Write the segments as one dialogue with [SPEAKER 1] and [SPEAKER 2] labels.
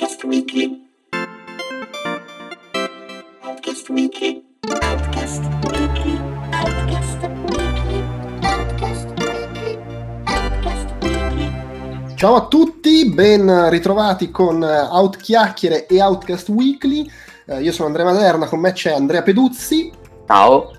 [SPEAKER 1] Outcast Weekly. Outcast Weekly. Outcast Weekly. Outcast Weekly. Outcast Weekly. Outcast Weekly.
[SPEAKER 2] Ciao a tutti, ben ritrovati con eh, Outchiacchiere e Outcast Weekly. Eh, io sono Andrea Maderna, con me c'è Andrea Peduzzi
[SPEAKER 3] Ciao.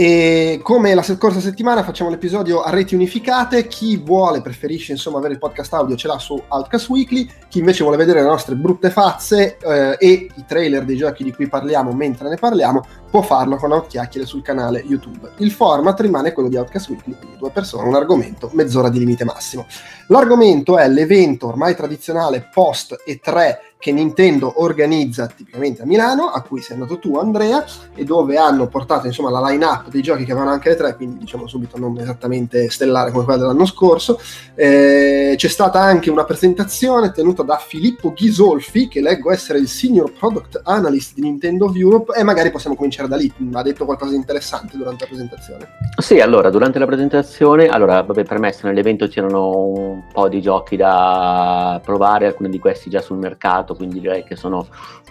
[SPEAKER 2] E come la scorsa settimana facciamo l'episodio a reti unificate. Chi vuole, preferisce insomma avere il podcast audio ce l'ha su Outcast Weekly, chi invece vuole vedere le nostre brutte fazze eh, e i trailer dei giochi di cui parliamo mentre ne parliamo può farlo con Outchiacchiere sul canale YouTube. Il format rimane quello di Outcast Weekly, due persone, un argomento, mezz'ora di limite massimo. L'argomento è l'evento ormai tradizionale post E3 che Nintendo organizza tipicamente a Milano, a cui sei andato tu Andrea, e dove hanno portato insomma la line-up dei giochi che avevano anche le tre, quindi diciamo subito non esattamente stellare come quella dell'anno scorso. Eh, c'è stata anche una presentazione tenuta da Filippo Ghisolfi, che leggo essere il Senior Product Analyst di Nintendo Europe, e magari possiamo cominciare da lì. Ha detto qualcosa di interessante durante la presentazione.
[SPEAKER 3] Sì, allora, durante la presentazione, allora, vabbè, premesso, nell'evento c'erano un po' di giochi da provare, alcuni di questi già sul mercato, quindi direi che sono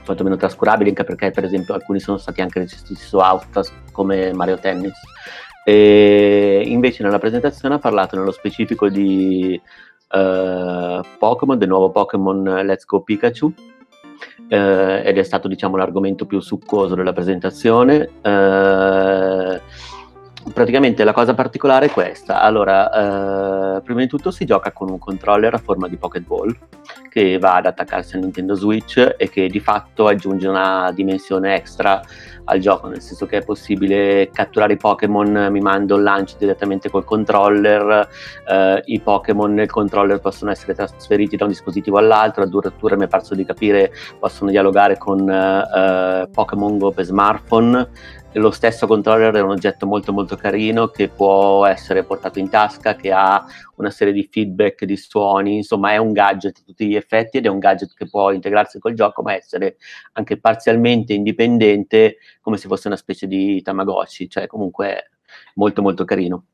[SPEAKER 3] quantomeno trascurabili, anche perché per esempio alcuni sono stati anche registrati su Outlast come Mario Tennis. E invece nella presentazione ha parlato nello specifico di eh, Pokémon, del nuovo Pokémon Let's Go Pikachu, eh, ed è stato diciamo l'argomento più succoso della presentazione. Eh, praticamente la cosa particolare è questa. Allora, eh, prima di tutto si gioca con un controller a forma di Pokéball che va ad attaccarsi al Nintendo Switch e che di fatto aggiunge una dimensione extra al gioco, nel senso che è possibile catturare i Pokémon, mi mando il lancio direttamente col controller, eh, i Pokémon nel controller possono essere trasferiti da un dispositivo all'altro, addirittura mi è parso di capire possono dialogare con eh, Pokémon Go per smartphone. Lo stesso controller è un oggetto molto molto carino che può essere portato in tasca, che ha una serie di feedback, di suoni, insomma è un gadget a tutti gli effetti ed è un gadget che può integrarsi col gioco ma essere anche parzialmente indipendente come se fosse una specie di Tamagotchi, cioè comunque molto molto carino.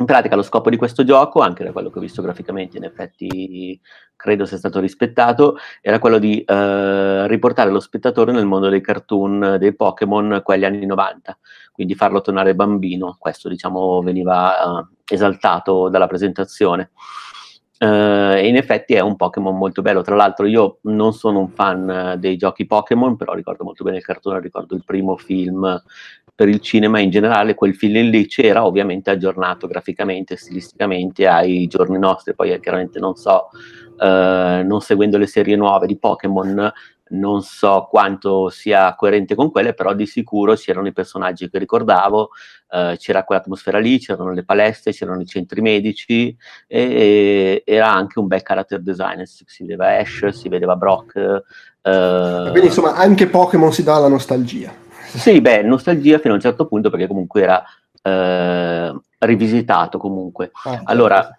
[SPEAKER 3] In pratica lo scopo di questo gioco, anche da quello che ho visto graficamente, in effetti credo sia stato rispettato, era quello di eh, riportare lo spettatore nel mondo dei cartoon dei Pokémon, quelli anni 90, quindi farlo tornare bambino, questo diciamo veniva eh, esaltato dalla presentazione. Eh, in effetti è un Pokémon molto bello. Tra l'altro, io non sono un fan eh, dei giochi Pokémon, però ricordo molto bene il cartone, ricordo il primo film per il cinema in generale. Quel film lì c'era, ovviamente aggiornato graficamente, stilisticamente ai giorni nostri. Poi, eh, chiaramente, non so, eh, non seguendo le serie nuove di Pokémon, non so quanto sia coerente con quelle, però di sicuro c'erano i personaggi che ricordavo, eh, c'era quell'atmosfera lì, c'erano le palestre, c'erano i centri medici e, e era anche un bel character design, si vedeva Ash, si vedeva Brock. Eh,
[SPEAKER 2] Quindi insomma anche Pokémon si dà la nostalgia.
[SPEAKER 3] Sì, beh, nostalgia fino a un certo punto perché comunque era eh, rivisitato comunque.
[SPEAKER 2] Ah,
[SPEAKER 3] Allora,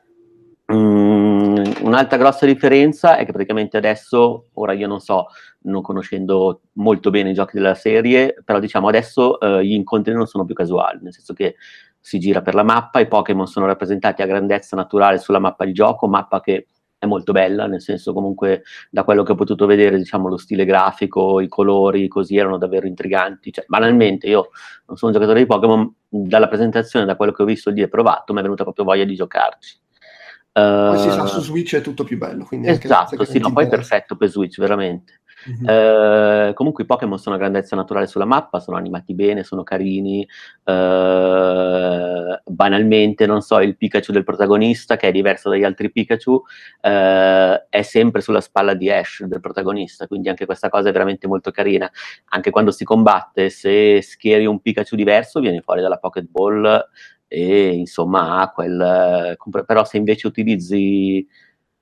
[SPEAKER 3] mm, un'altra grossa differenza è che praticamente adesso, ora io non so, non conoscendo molto bene i giochi della serie, però diciamo adesso eh, gli incontri non sono più casuali, nel senso che si gira per la mappa, i Pokémon sono rappresentati a grandezza naturale sulla mappa di gioco, mappa che è molto bella, nel senso comunque da quello che ho potuto vedere, diciamo lo stile grafico, i colori, così erano davvero intriganti. Cioè, banalmente, io non sono un giocatore di Pokémon, dalla presentazione, da quello che ho visto lì e provato, mi è venuta proprio voglia di giocarci.
[SPEAKER 2] Poi si sa
[SPEAKER 3] Eh,
[SPEAKER 2] su Switch è tutto più bello. Quindi
[SPEAKER 3] Esatto, sì, no, poi
[SPEAKER 2] interessa.
[SPEAKER 3] perfetto per Switch, veramente.
[SPEAKER 2] Mhm.
[SPEAKER 3] Eh, comunque i Pokémon sono a grandezza naturale sulla mappa, sono animati bene, sono carini. eh, banalmente, non so, il Pikachu del protagonista, che è diverso dagli altri Pikachu, eh, è sempre sulla spalla di Ash, del protagonista, quindi anche questa cosa è veramente molto carina. Anche quando si combatte, se schieri un Pikachu diverso, viene fuori dalla Pokéball e insomma ha quel... compre- però se invece utilizzi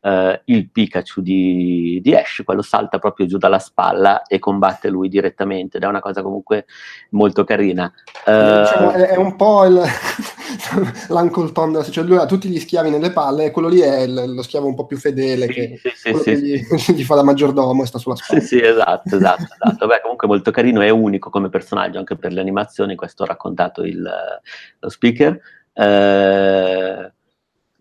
[SPEAKER 3] eh, il Pikachu di, di Ash, quello salta proprio giù dalla spalla e combatte lui direttamente, ed è una cosa comunque molto carina. Eh,
[SPEAKER 2] Diciamo, è, è un po' il, l'Uncle Tom cioè lui ha tutti gli schiavi nelle palle e quello lì è il- lo schiavo un po' più fedele
[SPEAKER 3] Sì,
[SPEAKER 2] che,
[SPEAKER 3] sì, sì,
[SPEAKER 2] che gli, gli fa da maggiordomo e sta sulla spalla.
[SPEAKER 3] sì, esatto, esatto, esatto. Beh, comunque molto carino, è unico come personaggio anche per le animazioni, questo ha raccontato il, lo speaker. Eh,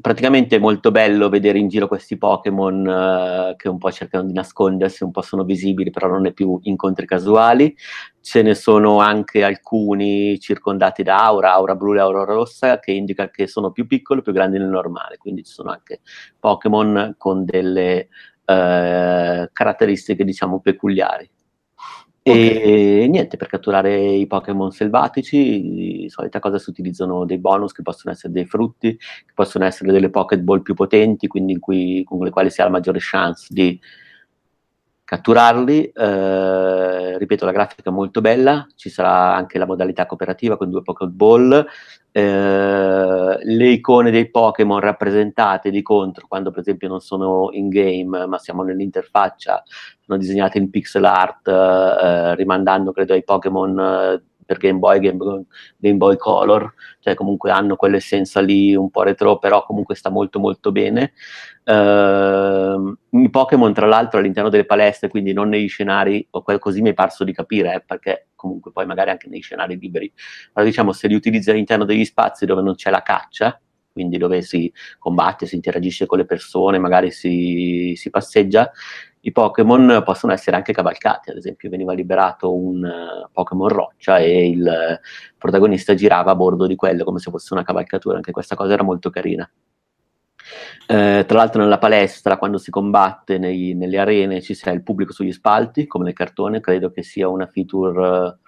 [SPEAKER 3] praticamente è molto bello vedere in giro questi Pokémon uh, che un po' cercano di nascondersi, un po' sono visibili, però non è più incontri casuali. Ce ne sono anche alcuni circondati da aura, aura blu e aura rossa, che indica che sono più piccoli, più grandi del normale. Quindi ci sono anche Pokémon con delle uh, caratteristiche, diciamo, peculiari. Okay. E niente, per catturare i Pokémon selvatici, di solita cosa si utilizzano dei bonus che possono essere dei frutti, che possono essere delle Pokéball più potenti, quindi cui, con le quali si ha la maggiore chance di catturarli. Eh, ripeto, la grafica è molto bella, ci sarà anche la modalità cooperativa con due Pokéball. Eh, le icone dei Pokémon rappresentate di contro, quando per esempio non sono in game, ma siamo nell'interfaccia, sono disegnate in pixel art, eh, rimandando credo ai Pokémon eh, per Game Boy, Game Game Boy Color, cioè comunque hanno quell'essenza lì un po' retro, però comunque sta molto molto bene. Uh, I Pokémon, tra l'altro, all'interno delle palestre, quindi non negli scenari, o così mi è parso di capire, eh, perché comunque poi magari anche nei scenari liberi, ma diciamo se li utilizzi all'interno degli spazi dove non c'è la caccia, quindi dove si combatte, si interagisce con le persone, magari si, si passeggia, i Pokémon possono essere anche cavalcati, ad esempio veniva liberato un uh, Pokémon roccia e il uh, protagonista girava a bordo di quello come se fosse una cavalcatura, anche questa cosa era molto carina. Eh, tra l'altro nella palestra, quando si combatte nei, nelle arene, ci sia il pubblico sugli spalti, come nel cartone, credo che sia una feature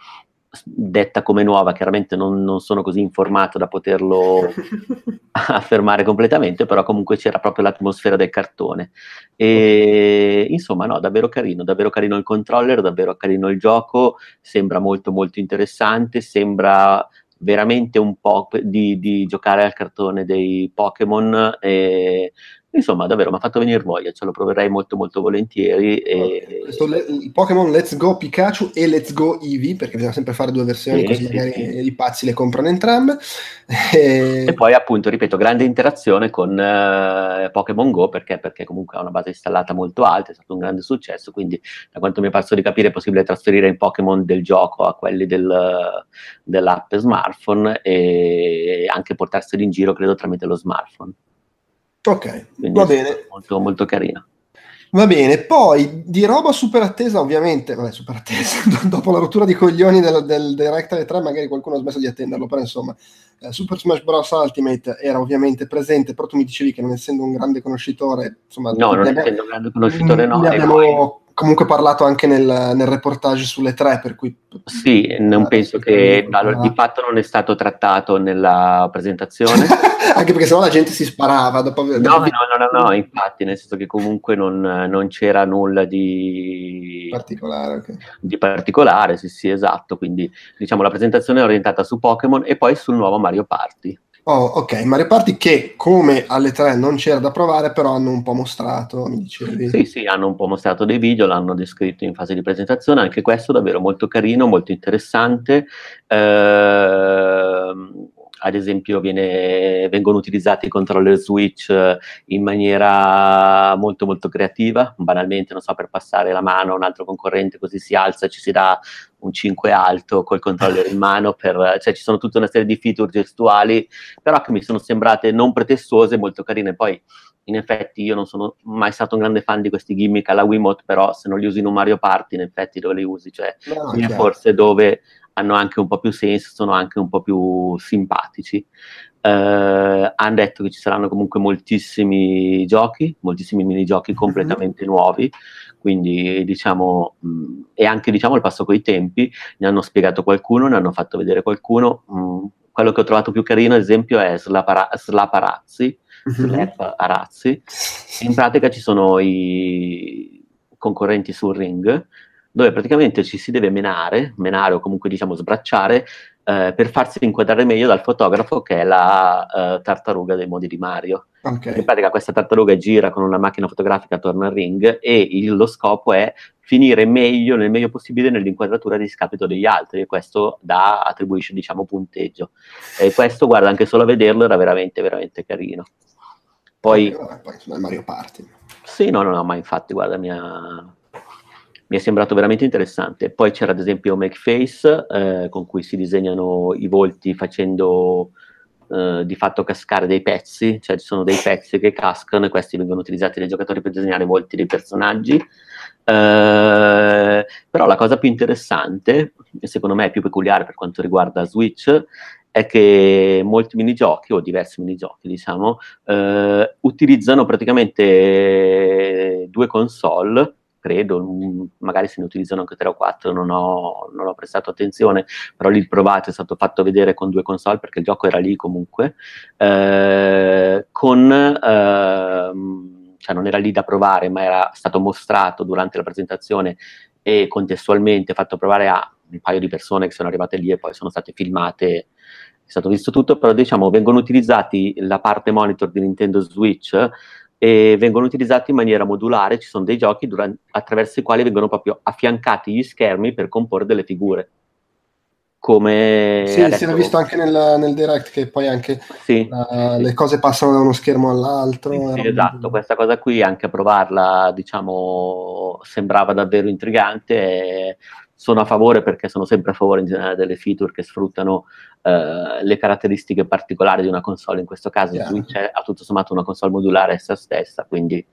[SPEAKER 3] detta come nuova, chiaramente non, non, sono così informato da poterlo affermare completamente, però comunque c'era proprio l'atmosfera del cartone. E insomma, no, davvero carino, davvero carino il controller, davvero carino il gioco, sembra molto molto interessante, sembra veramente un po' di, di giocare al cartone dei Pokémon. E, Insomma, davvero mi ha fatto venire voglia, ce lo proverei molto molto volentieri. E...
[SPEAKER 2] Questo il Pokémon Let's Go Pikachu e Let's Go Eevee, perché bisogna sempre fare due versioni, sì, così sì, magari sì. i pazzi le comprano entrambe.
[SPEAKER 3] E... e... poi appunto, ripeto, grande interazione con uh, Pokémon Go, perché? perché comunque ha una base installata molto alta, è stato un grande successo, quindi da quanto mi è parso di capire è possibile trasferire i Pokémon del gioco a quelli del, dell'app smartphone e anche portarseli in giro, credo, tramite lo smartphone.
[SPEAKER 2] Ok, Quindi va bene.
[SPEAKER 3] Molto, molto carina.
[SPEAKER 2] Va bene, poi di roba super attesa, ovviamente, vabbè, super attesa, dopo la rottura di coglioni del, del Direct 3 magari qualcuno ha smesso di attenderlo, però insomma, eh, Super Smash Bros. Ultimate era ovviamente presente, però tu mi dicevi che non essendo un grande conoscitore, insomma...
[SPEAKER 3] No, non essendo un grande conoscitore no.
[SPEAKER 2] Ne abbiamo. Comunque parlato anche nel, nel, reportage sulle tre, per cui...
[SPEAKER 3] Sì, non penso che, allora, di fatto non è stato trattato nella presentazione.
[SPEAKER 2] anche perché sennò la gente si sparava dopo
[SPEAKER 3] aver... No, no, no, no, no, infatti, nel senso che comunque non, non c'era nulla di
[SPEAKER 2] particolare, okay.
[SPEAKER 3] di particolare, sì, sì, esatto, quindi diciamo la presentazione è orientata su Pokémon e poi sul nuovo Mario Party.
[SPEAKER 2] Oh, ok, Mario Party che come alle tre non c'era da provare, però hanno un po' mostrato, mi dicevi.
[SPEAKER 3] Sì, sì, hanno un po' mostrato dei video, l'hanno descritto in fase di presentazione, anche questo davvero molto carino, molto interessante. Ehm ad esempio viene, vengono utilizzati i controller switch eh, in maniera molto molto creativa, banalmente non so per passare la mano a un altro concorrente così si alza ci si dà un 5 alto col controller in mano, per, cioè ci sono tutta una serie di feature gestuali, però che mi sono sembrate non pretestuose, molto carine. Poi in effetti io non sono mai stato un grande fan di questi gimmick alla Wiimote, però se non li usi in un Mario Party in effetti dove li usi? Cioè, no, forse dove hanno anche un po' più senso, sono anche un po' più simpatici. Uh, hanno detto che ci saranno comunque moltissimi giochi, moltissimi minigiochi mhm. completamente mm-hmm. nuovi, quindi diciamo, mh, e anche diciamo il passo coi tempi, ne hanno spiegato qualcuno, ne hanno fatto vedere qualcuno. Mh, quello che ho trovato più carino, ad esempio, è Slapara- Slaparazzi, mm-hmm. Slap Arazzi. In pratica ci sono i concorrenti sul ring dove praticamente ci si deve menare, menare o comunque diciamo sbracciare eh, per farsi inquadrare meglio dal fotografo che è la uh, tartaruga dei modi di Mario. Okay. In pratica questa tartaruga gira con una macchina fotografica attorno al ring e il, lo scopo è finire meglio, nel meglio possibile nell'inquadratura di scapito degli altri e questo da, attribuisce diciamo punteggio. E questo guarda anche solo a vederlo era veramente veramente carino. Poi,
[SPEAKER 2] okay, poi Mario Party.
[SPEAKER 3] Sì, no, no, no, ma infatti guarda mi ha mi è sembrato veramente interessante. Poi c'era ad esempio MakeFace, eh, con cui si disegnano i volti facendo eh, di fatto cascare dei pezzi, cioè ci sono dei pezzi che cascano e questi vengono utilizzati dai giocatori per disegnare i volti dei personaggi. Eh, però la cosa più interessante, e secondo me è più peculiare per quanto riguarda Switch, è che molti minigiochi, o diversi minigiochi, diciamo, eh, utilizzano praticamente due console credo, magari se ne utilizzano anche tre o quattro, non ho, non ho prestato attenzione, però lì il provato è stato fatto vedere con due console perché il gioco era lì comunque, eh, con, eh, cioè non era lì da provare, ma era stato mostrato durante la presentazione e contestualmente fatto provare a un paio di persone che sono arrivate lì e poi sono state filmate è stato visto tutto, però diciamo vengono utilizzati la parte monitor di Nintendo Switch e vengono utilizzati in maniera modulare, ci sono dei giochi durante, attraverso i quali vengono proprio affiancati gli schermi per comporre delle figure. Come
[SPEAKER 2] sì, adesso... si era visto anche nel, nel, direct che poi anche sì, uh, sì. le cose passano da uno schermo all'altro.
[SPEAKER 3] Sì, esatto, questa cosa qui anche a provarla, diciamo, sembrava davvero intrigante. E sono a favore perché sono sempre a favore in generale delle feature che sfruttano uh, le caratteristiche particolari di una console, in questo caso yeah. Switch è a tutto sommato una console modulare essa stessa, quindi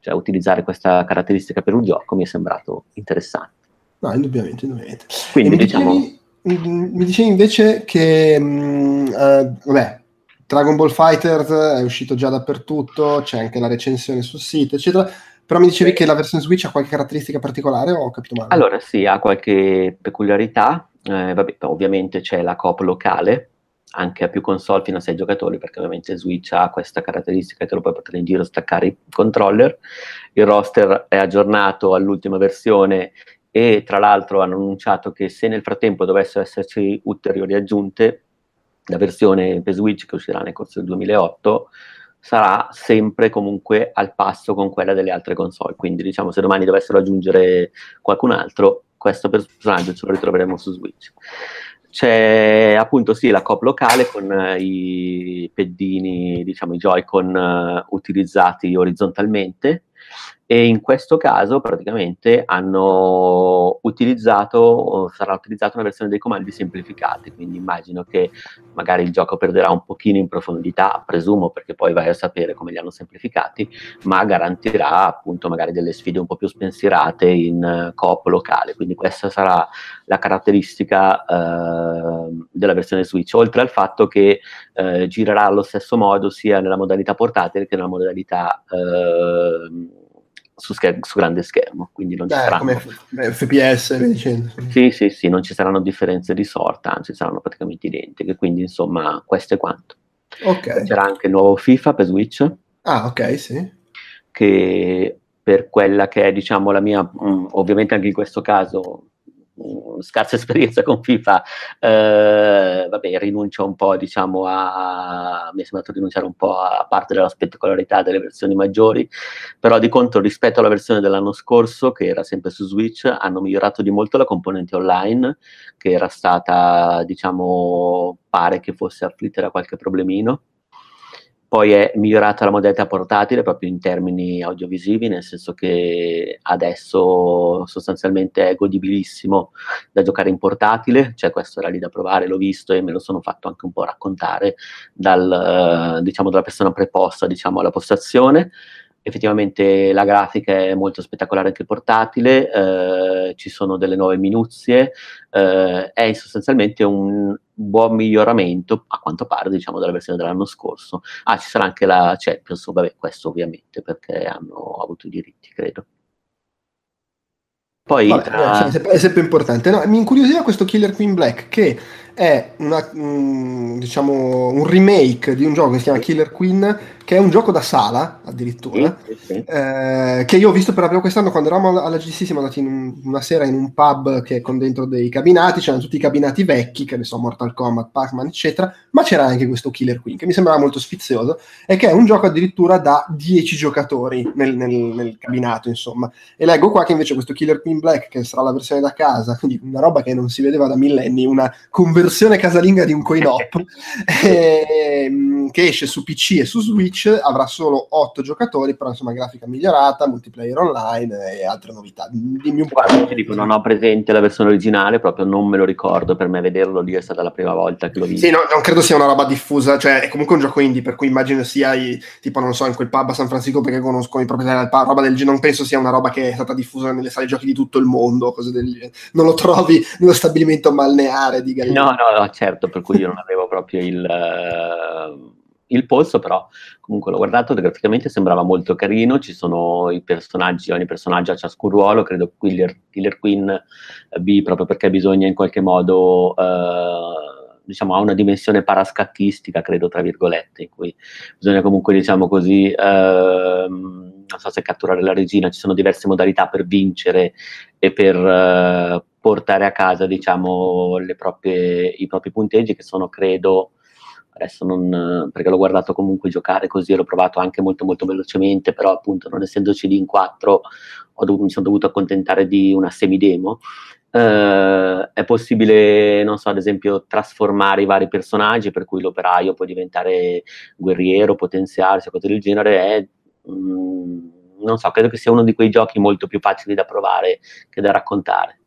[SPEAKER 3] cioè, utilizzare questa caratteristica per un gioco mi è sembrato interessante.
[SPEAKER 2] No, indubbiamente, indubbiamente.
[SPEAKER 3] Quindi mi diciamo...
[SPEAKER 2] Dicevi, mi dicevi invece che, um, uh, vabbè, Dragon Ball Fighter è uscito già dappertutto, c'è anche la recensione sul sito, eccetera però mi dicevi che la versione Switch ha qualche caratteristica particolare o ho capito male?
[SPEAKER 3] Allora sì, ha qualche peculiarità. Eh, vabbè, ovviamente c'è la coop locale, anche a più console fino a 6 giocatori, perché ovviamente Switch ha questa caratteristica che lo puoi portare in giro staccare i controller. Il roster è aggiornato all'ultima versione e tra l'altro hanno annunciato che se nel frattempo dovessero esserci ulteriori aggiunte, la versione per Switch che uscirà nel corso del 2008 sarà sempre comunque al passo con quella delle altre console. Quindi, diciamo, se domani dovessero aggiungere qualcun altro, questo personaggio ce lo ritroveremo su Switch. C'è appunto sì la cop locale con uh, i peddini, diciamo i Joy-Con uh, utilizzati orizzontalmente e in questo caso praticamente hanno utilizzato, sarà utilizzata una versione dei comandi semplificati, quindi immagino che magari il gioco perderà un pochino in profondità, presumo perché poi vai a sapere come li hanno semplificati, ma garantirà appunto magari delle sfide un po' più spensierate in uh, coop locale, quindi questa sarà la caratteristica uh, della versione Switch, oltre al fatto che uh, girerà allo stesso modo sia nella modalità portatile che nella modalità uh, su, scher- su, grande schermo, quindi non ci
[SPEAKER 2] eh,
[SPEAKER 3] saranno...
[SPEAKER 2] come F- FPS, dicendo.
[SPEAKER 3] Sì, sì, sì, non ci saranno differenze di sorta, anzi saranno praticamente identiche, quindi insomma questo è quanto.
[SPEAKER 2] Ok.
[SPEAKER 3] C'era anche il nuovo FIFA per Switch.
[SPEAKER 2] Ah, ok, sì.
[SPEAKER 3] Che per quella che è, diciamo, la mia, mh, mm, ovviamente anche in questo caso scarsa esperienza con FIFA, eh, vabbè, rinuncio un po', diciamo, a... mi è sembrato rinunciare un po' a parte della spettacolarità delle versioni maggiori, però di contro rispetto alla versione dell'anno scorso, che era sempre su Switch, hanno migliorato di molto la componente online, che era stata, diciamo, pare che fosse afflitta da qualche problemino, poi è migliorata la modalità portatile proprio in termini audiovisivi, nel senso che adesso sostanzialmente è godibilissimo da giocare in portatile, cioè questo era lì da provare, l'ho visto e me lo sono fatto anche un po' raccontare dal, diciamo, dalla persona preposta diciamo, alla postazione effettivamente la grafica è molto spettacolare anche portatile, eh, ci sono delle nuove minuzie, eh, è sostanzialmente un buon miglioramento, a quanto pare, diciamo, della versione dell'anno scorso. Ah, ci sarà anche la Champions, vabbè, questo ovviamente, perché hanno avuto i diritti, credo.
[SPEAKER 2] Poi, Vabbè, tra... è sempre importante. No, mi incuriosiva questo Killer Queen Black, che è una, mm, diciamo, un remake di un gioco che si chiama Killer Queen che è un gioco da sala addirittura, sì, sì. Eh, che io ho visto per la prima quest'anno quando eravamo alla GC, siamo andati un, una sera in un pub che con dentro dei cabinati, c'erano tutti i cabinati vecchi, che ne so, Mortal Kombat, Pac-Man, eccetera, ma c'era anche questo Killer Queen, che mi sembrava molto sfizioso, e che è un gioco addirittura da 10 giocatori nel, nel, nel cabinato, insomma. E leggo qua che invece questo Killer Queen Black, che sarà la versione da casa, quindi una roba che non si vedeva da millenni, una conversione casalinga di un coin-op, eh, che esce su PC e su Switch avrà solo 8 giocatori, però insomma grafica migliorata, multiplayer online e altre novità. Dimmi un po'.
[SPEAKER 3] Ti dico, non ho presente la versione originale, proprio non me lo ricordo, per me vederlo lì è stata la prima volta che l'ho visto.
[SPEAKER 2] Sì, no, non credo sia una roba diffusa, cioè è comunque un gioco indie, per cui immagino sia i- tipo, non so, in quel pub a San Francisco perché conosco i proprietari del pub, roba del genere, non penso sia una roba che è stata diffusa nelle sale giochi di tutto il mondo, cose del genere. Non lo trovi nello stabilimento balneare di Galileo.
[SPEAKER 3] No, no, no, certo, per cui io non avevo proprio il, eh, il polso, però comunque l'ho guardato, graficamente sembrava molto carino, ci sono i personaggi, ogni personaggio ha ciascun ruolo, credo Killer, Killer Queen eh, B, proprio perché bisogna in qualche modo, eh, diciamo, ha una dimensione parascattistica, credo, tra virgolette, in cui bisogna comunque, diciamo così, ehm, non so se catturare la regina, ci sono diverse modalità per vincere e per eh, portare a casa, diciamo, proprie, i propri punteggi che sono, credo, adesso non, perché l'ho guardato comunque giocare così, l'ho provato anche molto molto velocemente, però appunto non essendoci lì in 4 ho dovuto- mi sono dovuto accontentare di una semidemo. Eh, è possibile, non so, ad esempio, trasformare i vari personaggi, per cui l'operaio può diventare guerriero, potenziarsi, cose del genere. È, mm, non so, credo che sia uno di quei giochi molto più facili da provare che da raccontare.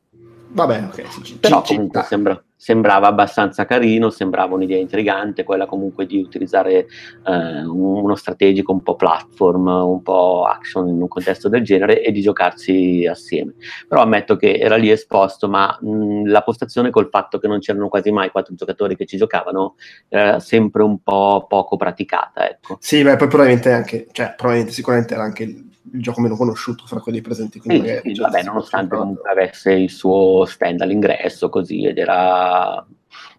[SPEAKER 2] Vabbè, ok.
[SPEAKER 3] Però comunque sembra- sembrava abbastanza carino, sembrava un'idea intrigante, quella comunque di utilizzare eh, un- uno strategico un po' platform, un po' action in un contesto del genere e di giocarsi assieme. Però ammetto che era lì esposto, ma mh, la postazione col fatto che non c'erano quasi mai quattro giocatori che ci giocavano era sempre un po' poco praticata, ecco.
[SPEAKER 2] Sì, beh, poi probabilmente anche, cioè, probabilmente sicuramente era anche il, il gioco meno conosciuto fra quelli presenti. Quindi
[SPEAKER 3] sì,
[SPEAKER 2] magari,
[SPEAKER 3] sì, vabbè, nonostante comunque avesse il suo stand all'ingresso così ed era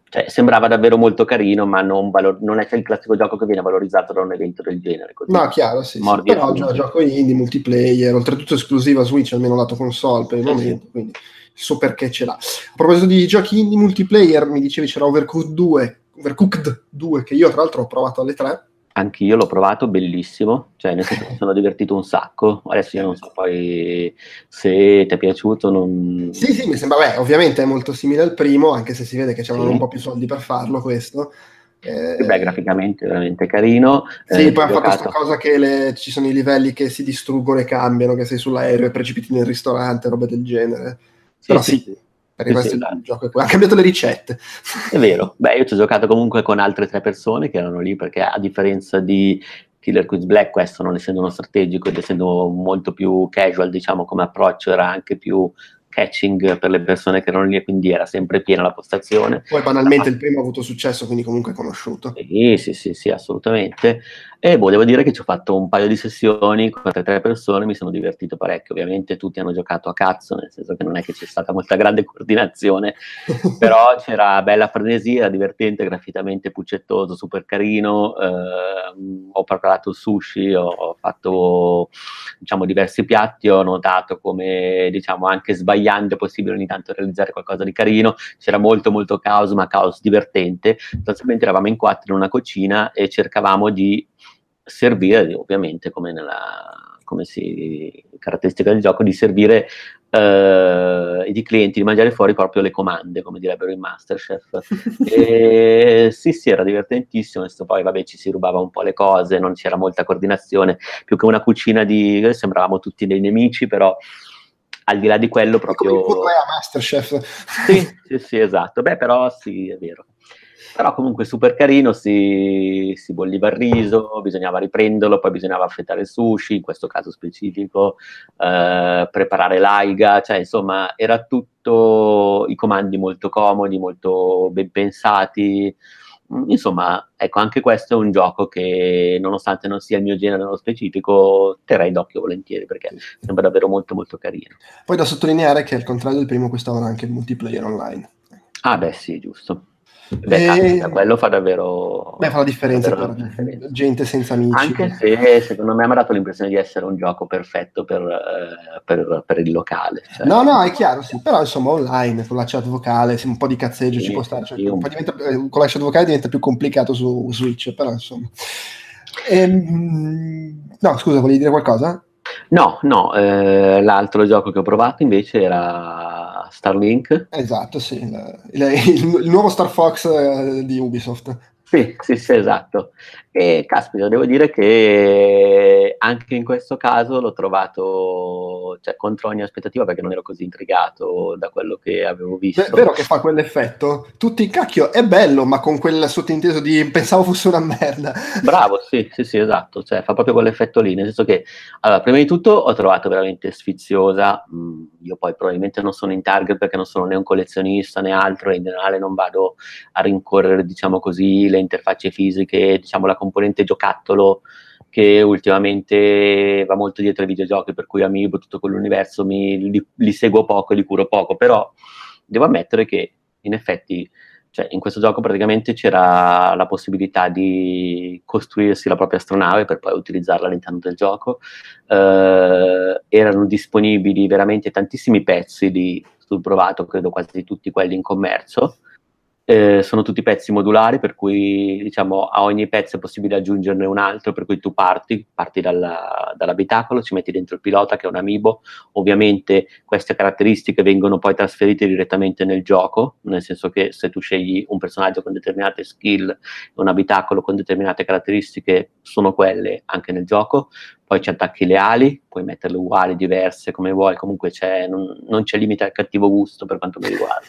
[SPEAKER 3] cioè, sembrava davvero molto carino, ma non, valor- non è il classico gioco che viene valorizzato da un evento del genere. Così.
[SPEAKER 2] No, chiaro, sì, sì. Però gio- gioco indie, multiplayer, oltretutto esclusiva Switch, almeno lato console per il
[SPEAKER 3] Sì,
[SPEAKER 2] momento, quindi so perché ce l'ha. A proposito di giochi indie multiplayer, mi dicevi c'era Overcooked 2, Overcooked 2 che io tra l'altro ho provato alle 3.
[SPEAKER 3] Anch'io l'ho provato, bellissimo, cioè nel senso mi sono divertito un sacco. Adesso io non so poi se ti è piaciuto, non...
[SPEAKER 2] Sì, sì, mi sembra, beh, ovviamente è molto simile al primo, anche se si vede che c'erano
[SPEAKER 3] Sì.
[SPEAKER 2] un po' più soldi per farlo questo. Eh,
[SPEAKER 3] Beh, graficamente è veramente carino.
[SPEAKER 2] Sì,
[SPEAKER 3] Eh,
[SPEAKER 2] poi ha fatto questa cosa che le- ci sono i livelli che si distruggono e cambiano, che sei sull'aereo e precipiti nel ristorante, robe del genere.
[SPEAKER 3] Sì,
[SPEAKER 2] Però
[SPEAKER 3] sì,
[SPEAKER 2] sì, per il
[SPEAKER 3] Sì,
[SPEAKER 2] resto
[SPEAKER 3] sì,
[SPEAKER 2] il
[SPEAKER 3] dai.
[SPEAKER 2] gioco è. Ha cambiato le ricette.
[SPEAKER 3] È vero, beh, io ci ho giocato comunque con altre tre persone che erano lì perché a differenza di Killer Quiz Black, questo non essendo uno strategico ed essendo molto più casual, diciamo, come approccio, era anche più catching per le persone che erano lì, e quindi era sempre piena la postazione.
[SPEAKER 2] Poi banalmente il primo ha avuto successo, quindi comunque è conosciuto.
[SPEAKER 3] Sì, sì, sì, sì, assolutamente. E boh, devo dire che ci ho fatto un paio di sessioni con altre tre persone, mi sono divertito parecchio. Ovviamente tutti hanno giocato a cazzo, nel senso che non è che c'è stata molta grande coordinazione, però c'era bella frenesia, divertente, graficamente puccettoso, super carino. ehm, ho preparato sushi, ho, ho fatto diciamo diversi piatti, ho notato come diciamo anche sbagliando è possibile ogni tanto realizzare qualcosa di carino. C'era molto molto caos, ma caos divertente. Sostanzialmente eravamo in quattro in una cucina e cercavamo di servire, ovviamente come nella come si caratteristica del gioco, di servire eh, i clienti di mangiare fuori proprio le comande, come direbbero in Masterchef. E, sì, sì, era divertentissimo. Adesso poi, vabbè, ci si rubava un po' le cose, non c'era molta coordinazione, più che una cucina di. sembravamo tutti dei nemici, però al di là di quello,
[SPEAKER 2] Come
[SPEAKER 3] proprio.
[SPEAKER 2] è a Masterchef.
[SPEAKER 3] Sì, sì, sì, esatto. Beh, però sì, è vero. Però comunque super carino, si, si bolliva il riso, bisognava riprenderlo, poi bisognava affettare il sushi, in questo caso specifico, eh, preparare l'aiga, cioè insomma era tutto i comandi molto comodi, molto ben pensati. Mm, Insomma, ecco, anche questo è un gioco che nonostante non sia il mio genere nello specifico, terrei d'occhio volentieri perché sembra davvero molto molto carino.
[SPEAKER 2] Poi da sottolineare che al contrario del primo questo avrà anche il multiplayer online.
[SPEAKER 3] Ah, beh, sì, giusto. Beh, caspita, quello fa davvero.
[SPEAKER 2] Beh, fa la differenza
[SPEAKER 3] davvero
[SPEAKER 2] per
[SPEAKER 3] differenza.
[SPEAKER 2] gente senza amici.
[SPEAKER 3] Anche se secondo me mi ha dato l'impressione di essere un gioco perfetto per, eh, per- per il locale. cioè-
[SPEAKER 2] No, no, è chiaro, sì, però insomma online con la chat vocale, un po' di cazzeggio
[SPEAKER 3] Sì,
[SPEAKER 2] ci può stare, cioè,
[SPEAKER 3] sì,
[SPEAKER 2] un diventa- eh, con la chat vocale diventa più complicato su Switch, però insomma. Ehm, no, scusa, volevi dire qualcosa?
[SPEAKER 3] No, no, eh, l'altro gioco che ho provato invece era Starlink.
[SPEAKER 2] Esatto, sì, il, il- il nuovo Star Fox eh, di Ubisoft.
[SPEAKER 3] Sì, sì, sì, esatto. E caspita, devo dire che anche in questo caso l'ho trovato cioè, contro ogni aspettativa perché non ero così intrigato da quello che avevo visto.
[SPEAKER 2] È vero che fa quell'effetto? Tutti, cacchio, è bello, ma con quel sottinteso di pensavo fosse una merda.
[SPEAKER 3] Bravo, sì, sì, sì, esatto. Cioè, fa proprio quell'effetto lì, nel senso che, allora, prima di tutto ho trovato veramente sfiziosa. Io poi probabilmente non sono in target perché non sono né un collezionista né altro e in generale non vado a rincorrere, diciamo così, le interfacce fisiche, diciamo la componente giocattolo che ultimamente va molto dietro ai videogiochi, per cui Amiibo, tutto quell'universo, mi, li, li seguo poco, li curo poco, però devo ammettere che in effetti cioè, in questo gioco praticamente c'era la possibilità di costruirsi la propria astronave per poi utilizzarla all'interno del gioco. Eh, erano disponibili veramente tantissimi pezzi di, sul provato, credo quasi tutti quelli in commercio. Eh, sono tutti pezzi modulari, per cui diciamo a ogni pezzo è possibile aggiungerne un altro, per cui tu parti, parti dalla, dall'abitacolo, ci metti dentro il pilota che è un amiibo, ovviamente queste caratteristiche vengono poi trasferite direttamente nel gioco, nel senso che se tu scegli un personaggio con determinate skill, un abitacolo con determinate caratteristiche, sono quelle anche nel gioco, poi ci attacchi le ali, puoi metterle uguali, diverse, come vuoi, comunque non, non c'è limite al cattivo gusto per quanto mi riguarda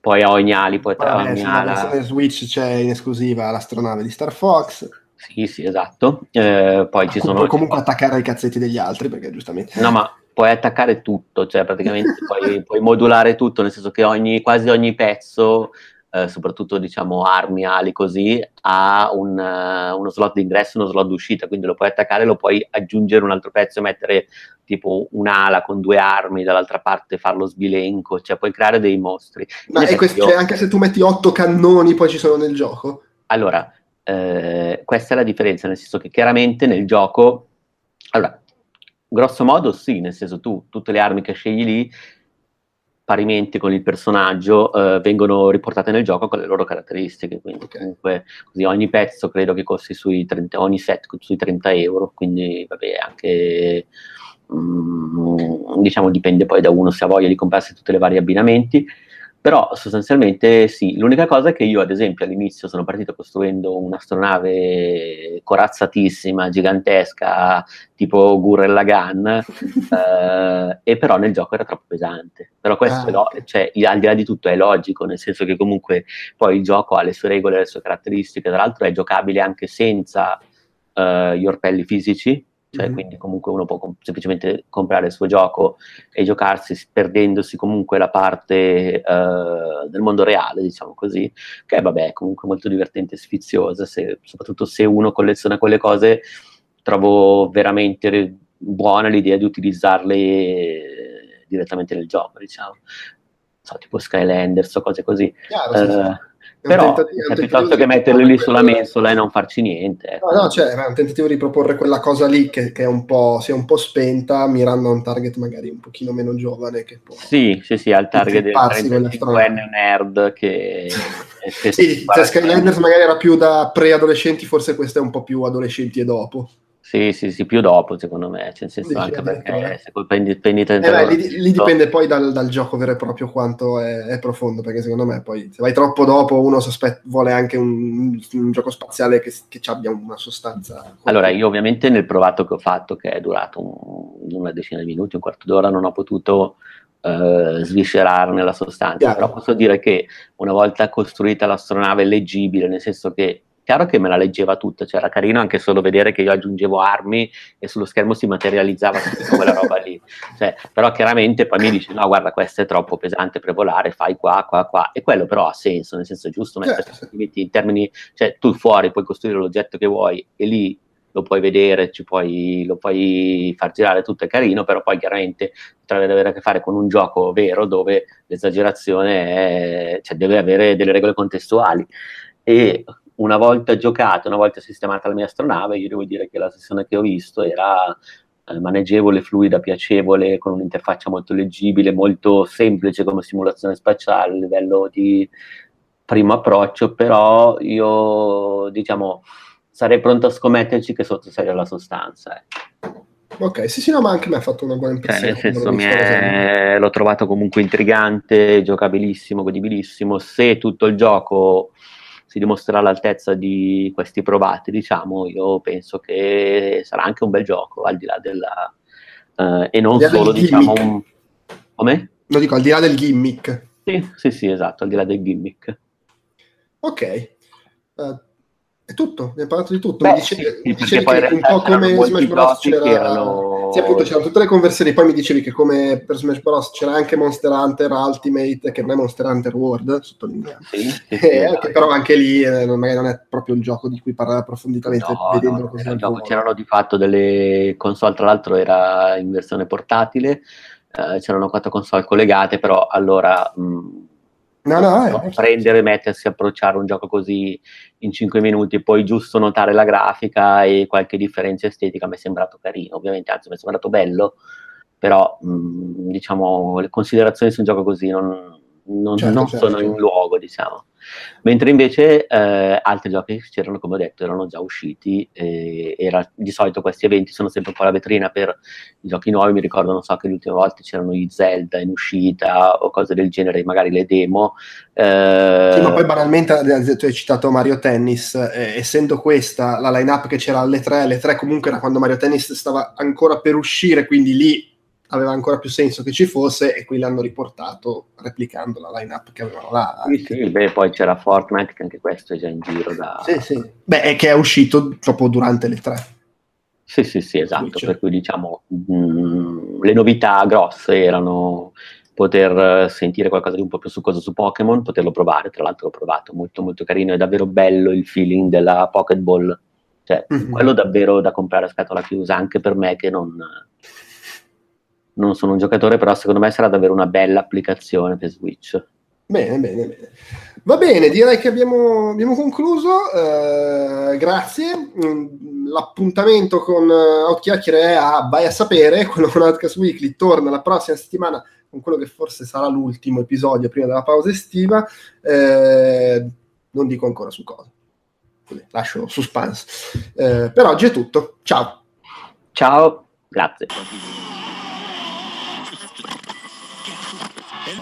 [SPEAKER 3] poi a ogni ali poi
[SPEAKER 2] tra ogni ala... versione Switch c'è in esclusiva l'astronave di Star Fox.
[SPEAKER 3] Sì sì esatto. Eh, poi ah, ci sono
[SPEAKER 2] puoi comunque attaccare ai cazzetti degli altri perché giustamente
[SPEAKER 3] no ma puoi attaccare tutto cioè praticamente puoi, puoi, modulare tutto nel senso che ogni, quasi ogni pezzo eh, soprattutto diciamo armi, ali così, ha un, uh, uno slot di ingresso e uno slot di uscita, quindi lo puoi attaccare, lo puoi aggiungere un altro pezzo e mettere tipo un'ala con due armi, dall'altra parte farlo sbilenco, cioè puoi creare dei mostri.
[SPEAKER 2] Ma questo, io... cioè, anche se tu metti otto cannoni poi ci sono nel gioco?
[SPEAKER 3] Allora, eh, questa è la differenza, nel senso che chiaramente nel gioco, allora, grosso modo sì, nel senso tu tutte le armi che scegli lì parimenti con il personaggio eh, vengono riportate nel gioco con le loro caratteristiche. Quindi, okay. comunque, così ogni pezzo credo che costi sui 30, ogni set sui 30 euro. Quindi, vabbè, anche mm, diciamo dipende poi da uno se ha voglia di comprarsi tutti i vari abbinamenti. Però sostanzialmente sì, l'unica cosa è che io ad esempio all'inizio sono partito costruendo un'astronave corazzatissima, gigantesca, tipo Gurren Lagann, eh, e però nel gioco era troppo pesante. Però questo ah, no, cioè, al di là di tutto è logico, nel senso che comunque poi il gioco ha le sue regole, le sue caratteristiche, tra l'altro è giocabile anche senza eh, gli orpelli fisici, cioè mm-hmm. quindi comunque uno può com- semplicemente comprare il suo gioco e giocarsi perdendosi comunque la parte uh, del mondo reale, diciamo così, che è vabbè comunque molto divertente e sfiziosa, se, soprattutto se uno colleziona quelle cose, trovo veramente buona l'idea di utilizzarle direttamente nel gioco, diciamo. So, tipo Skylanders o cose così. Chiaro, uh, sì, sì eh, però cioè, piuttosto che metterli lì sulla mensola e non farci niente.
[SPEAKER 2] Ecco. No, no, cioè, era un tentativo di proporre quella cosa lì che, che è un po', si è un po' spenta, mirando a un target magari un pochino meno giovane. Che può
[SPEAKER 3] sì, sì, sì, al target del 35enne nerd che...
[SPEAKER 2] che sì, cioè Skylanders magari era più da preadolescenti, forse questo è un po' più adolescenti e dopo.
[SPEAKER 3] Sì, sì, sì, più dopo secondo me, cioè, nel senso Dici, anche perché se colpa indipendente...
[SPEAKER 2] Eh lì, lì, dipende poi dal, dal, gioco vero e proprio quanto è, è, profondo, perché secondo me poi se vai troppo dopo uno sospet- vuole anche un, un gioco spaziale che, che abbia una sostanza.
[SPEAKER 3] Allora io ovviamente nel provato che ho fatto, che è durato un, una decina di minuti, un quarto d'ora, non ho potuto Uh, sviscerarne la sostanza, Chiaro. però posso dire che una volta costruita l'astronave leggibile, nel senso che chiaro che me la leggeva tutta, cioè era carino anche solo vedere che io aggiungevo armi e sullo schermo si materializzava tutta quella roba lì. Cioè, però chiaramente poi mi dice no guarda questo è troppo pesante per volare, fai qua, qua, qua. E quello però ha senso, nel senso giusto mettere certo. in termini, cioè tu fuori puoi costruire l'oggetto che vuoi e lì lo puoi vedere, puoi, lo puoi far girare tutto è carino, però poi chiaramente potrebbe avere a che fare con un gioco vero dove l'esagerazione è, cioè deve avere delle regole contestuali. E una volta giocata, una volta sistemata la mia astronave, io devo dire che la sessione che ho visto era eh, maneggevole, fluida, piacevole, con un'interfaccia molto leggibile, molto semplice come simulazione spaziale a livello di primo approccio, però io diciamo sarei pronto a scommetterci che sotto seria la sostanza. Eh.
[SPEAKER 2] Ok, sì, sì, no, ma anche a me ha fatto una buona impressione.
[SPEAKER 3] Cioè, nel senso, è... l'ho trovato comunque intrigante, giocabilissimo, godibilissimo. Se tutto il gioco si dimostrerà all'altezza di questi provati, diciamo, io penso che sarà anche un bel gioco, al di là della... Uh, e non solo, diciamo, un... Come?
[SPEAKER 2] Lo dico, al di là del gimmick.
[SPEAKER 3] Sì, sì, sì, esatto, al di là del gimmick.
[SPEAKER 2] Ok. Uh, è tutto, abbiamo parlato di tutto.
[SPEAKER 3] Beh,
[SPEAKER 2] mi dicevi,
[SPEAKER 3] sì, perché
[SPEAKER 2] dicevi che un po' come Smash Bros. c'era...
[SPEAKER 3] che erano-
[SPEAKER 2] Sì, appunto, c'erano tutte le conversioni. Poi mi dicevi che come per Smash Bros. c'era anche Monster Hunter Ultimate, che non è Monster Hunter World, sottolineiamo.
[SPEAKER 3] Sì, sì, sì,
[SPEAKER 2] Eh, però anche lì eh, magari non è proprio il gioco di cui parlare approfonditamente
[SPEAKER 3] No,
[SPEAKER 2] vedendolo
[SPEAKER 3] no,
[SPEAKER 2] così
[SPEAKER 3] era gioco- c'erano di fatto delle console, tra l'altro era in versione portatile, eh, c'erano quattro console collegate, però allora mh,
[SPEAKER 2] No, no, eh,
[SPEAKER 3] no, prendere, mettersi, approcciare un gioco così in 5 minuti, poi giusto notare la grafica e qualche differenza estetica mi è sembrato carino, ovviamente, anzi mi è sembrato bello, però mh, diciamo le considerazioni su un gioco così non, non-
[SPEAKER 2] Certo,
[SPEAKER 3] non
[SPEAKER 2] certo,
[SPEAKER 3] sono in luogo, diciamo. Mentre invece eh, altri giochi che c'erano, come ho detto, erano già usciti. e era, di solito questi eventi sono sempre un po' la vetrina per i giochi nuovi. Mi ricordo, non so, che le ultime volte c'erano gli Zelda in uscita o cose del genere, magari le demo. Eh,
[SPEAKER 2] Sì, ma poi banalmente eh, tu hai citato Mario Tennis, eh, essendo questa la line-up che c'era alle 3, alle 3 comunque era quando Mario Tennis stava ancora per uscire, quindi lì aveva ancora più senso che ci fosse e qui l'hanno riportato replicando la line-up che avevano là.
[SPEAKER 3] sì, sì, beh, poi c'era Fortnite, che anche questo è già in giro da...
[SPEAKER 2] Sì, sì. Beh, è che è uscito proprio durante le 3.
[SPEAKER 3] Sì, sì, sì, esatto,
[SPEAKER 2] Switch.
[SPEAKER 3] per cui diciamo mh, le novità grosse erano poter sentire qualcosa di un po' più succoso su Pokémon, poterlo provare, tra l'altro l'ho provato, molto molto carino, è davvero bello il feeling della Pokéball, cioè
[SPEAKER 2] Mhm.
[SPEAKER 3] quello davvero da comprare a scatola chiusa, anche per me che non, non sono un giocatore, però secondo me sarà davvero una bella applicazione per Switch.
[SPEAKER 2] Bene, bene, bene. Va bene, direi che abbiamo, abbiamo concluso. eh, grazie. Mm, L'appuntamento con eh, Outchiacchiere è a Vai a sapere. Quello con Outcast Weekly torna la prossima settimana con quello che forse sarà l'ultimo episodio prima della pausa estiva. Eh, non dico ancora su cosa. Così, lascio suspense. Eh, per oggi è tutto. Ciao.
[SPEAKER 3] Ciao, grazie.